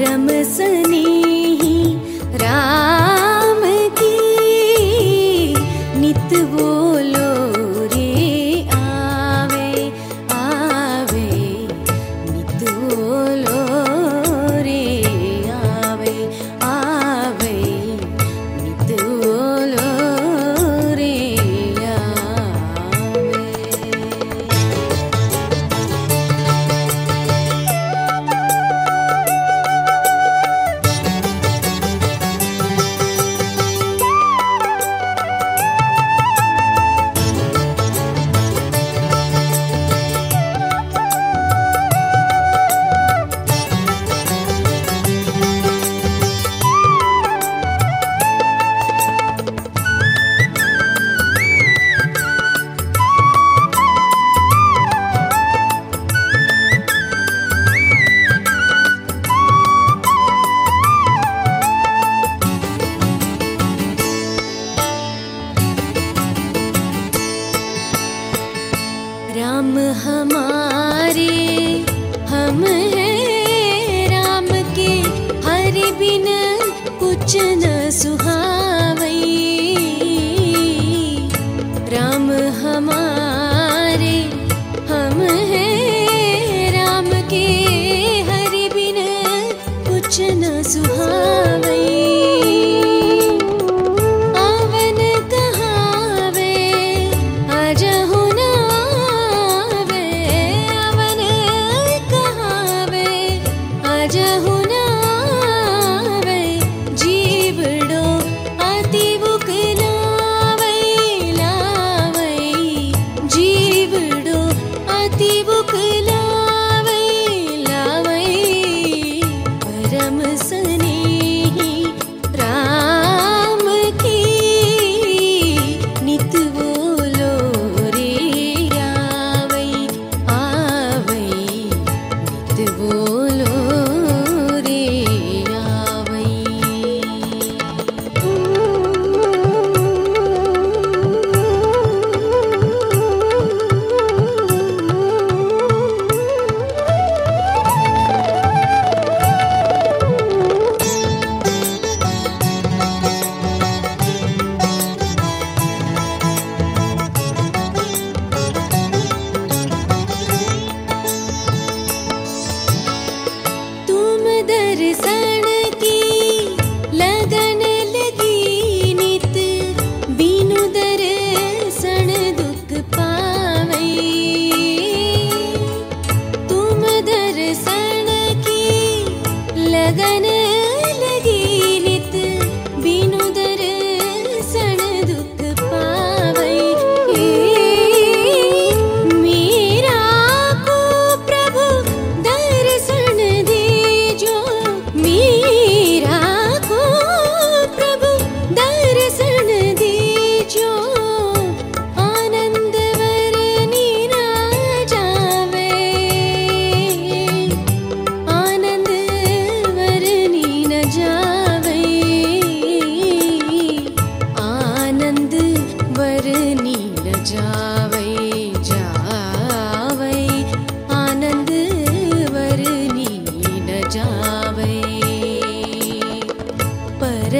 பரமசனே च सुहा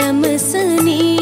समसनी